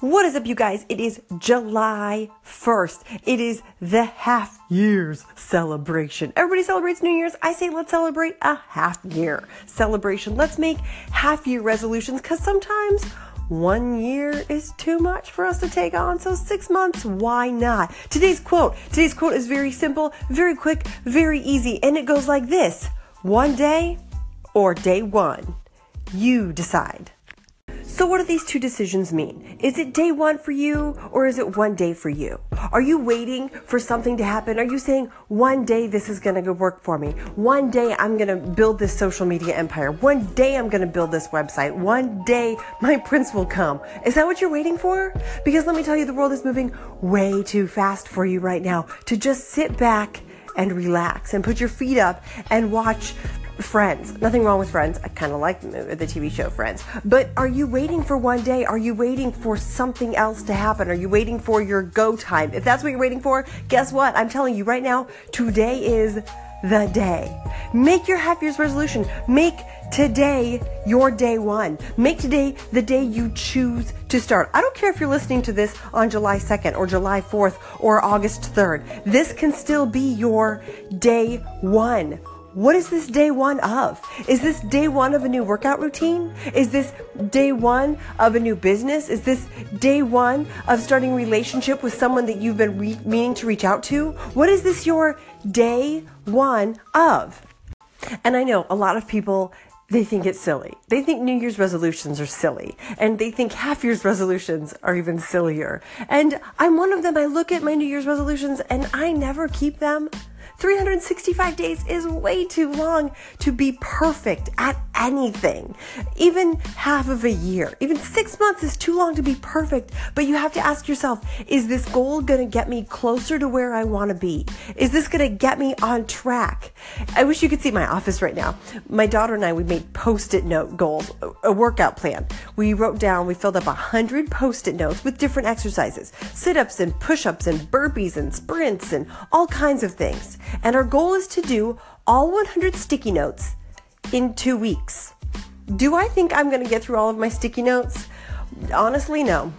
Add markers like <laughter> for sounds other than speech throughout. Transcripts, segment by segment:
What is up, you guys? It is July 1st. It is the half year's celebration. Everybody celebrates New Year's. I say let's celebrate a half year celebration. Let's make half year resolutions because sometimes one year is too much for us to take on. So six months, why not? Today's quote. Today's quote is very simple, very quick, very easy. And it goes like this. One day or day one. You decide. So, what do these two decisions mean? Is it day one for you or is it one day for you? Are you waiting for something to happen? Are you saying, one day this is going to work for me? One day I'm going to build this social media empire. One day I'm going to build this website. One day my <laughs> prince will come. Is that what you're waiting for? Because let me tell you, the world is moving way too fast for you right now to just sit back and relax and put your feet up and watch Friends. Nothing wrong with Friends. I kind of like the, the TV show Friends. But are you waiting for one day? Are you waiting for something else to happen? Are you waiting for your go time? If that's what you're waiting for, guess what? I'm telling you right now, today is the day. Make your half year's resolution. Make today your day one. Make today the day you choose to start. I don't care if you're listening to this on July 2nd or July 4th or August 3rd. This can still be your day one. What is this day one of? Is this day one of a new workout routine? Is this day one of a new business? Is this day one of starting a relationship with someone that you've been re- meaning to reach out to? What is this your day one of? And I know a lot of people they think it's silly. They think New Year's resolutions are silly. And they think half year's resolutions are even sillier. And I'm one of them. I look at my New Year's resolutions and I never keep them. 365 days is way too long to be perfect at anything. Even half of a year, even six months is too long to be perfect. But you have to ask yourself, is this goal going to get me closer to where I want to be? Is this going to get me on track? I wish you could see my office right now. My daughter and I, we made post-it note goals, a workout plan. We wrote down, we filled up a hundred post-it notes with different exercises, sit-ups and push-ups and burpees and sprints and all kinds of things. And our goal is to do all 100 sticky notes in two weeks. Do I think I'm going to get through all of my sticky notes? Honestly, no,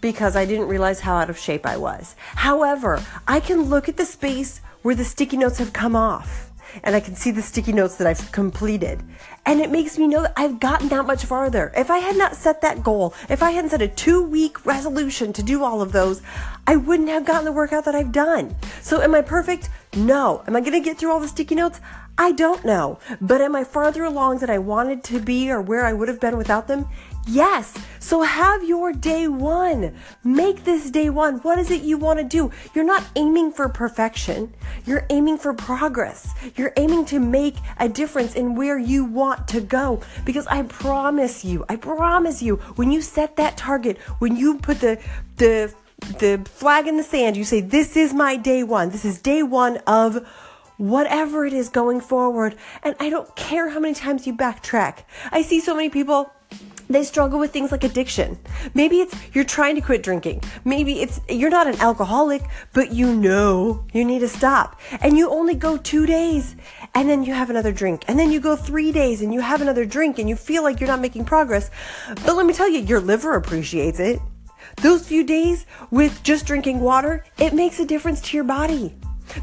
because I didn't realize how out of shape I was. However, I can look at the space where the sticky notes have come off and I can see the sticky notes that I've completed. And it makes me know that I've gotten that much farther. If I had not set that goal, if I hadn't set a two week resolution to do all of those, I wouldn't have gotten the workout that I've done. So am I perfect? No. Am I going to get through all the sticky notes? I don't know. But am I farther along than I wanted to be or where I would have been without them? Yes. So have your day one. Make this day one. What is it you want to do? You're not aiming for perfection. You're aiming for progress. You're aiming to make a difference in where you want to go. Because I promise you, I promise you, when you set that target, when you put the, the, the flag in the sand, you say, this is my day one. This is day one of whatever it is going forward. And I don't care how many times you backtrack. I see so many people they struggle with things like addiction. Maybe it's you're trying to quit drinking. Maybe it's you're not an alcoholic, but you know you need to stop. And you only go two days and then you have another drink. And then you go three days and you have another drink and you feel like you're not making progress. But let me tell you, your liver appreciates it. Those few days with just drinking water, it makes a difference to your body.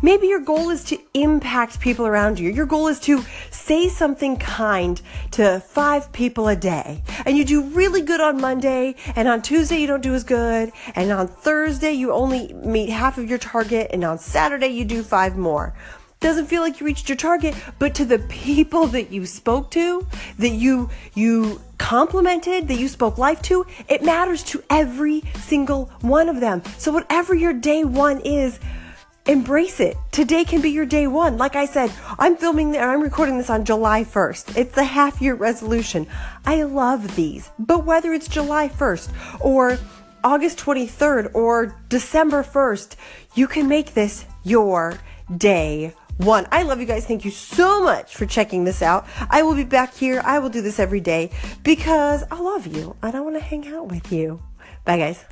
Maybe your goal is to impact people around you. Your goal is to say something kind to five people a day. And you do really good on Monday, and on Tuesday you don't do as good, and on Thursday you only meet half of your target, and on Saturday you do five more. Doesn't feel like you reached your target, but to the people that you spoke to, that you you complimented, that you spoke life to, it matters to every single one of them. So whatever your day one is, embrace it. Today can be your day one. Like I said, I'm filming, I'm recording this on July 1st. It's the half year resolution. I love these, but whether it's July 1st or August 23rd or December 1st, you can make this your day one. I love you guys. Thank you so much for checking this out. I will be back here. I will do this every day because I love you and I want to hang out with you. Bye, guys.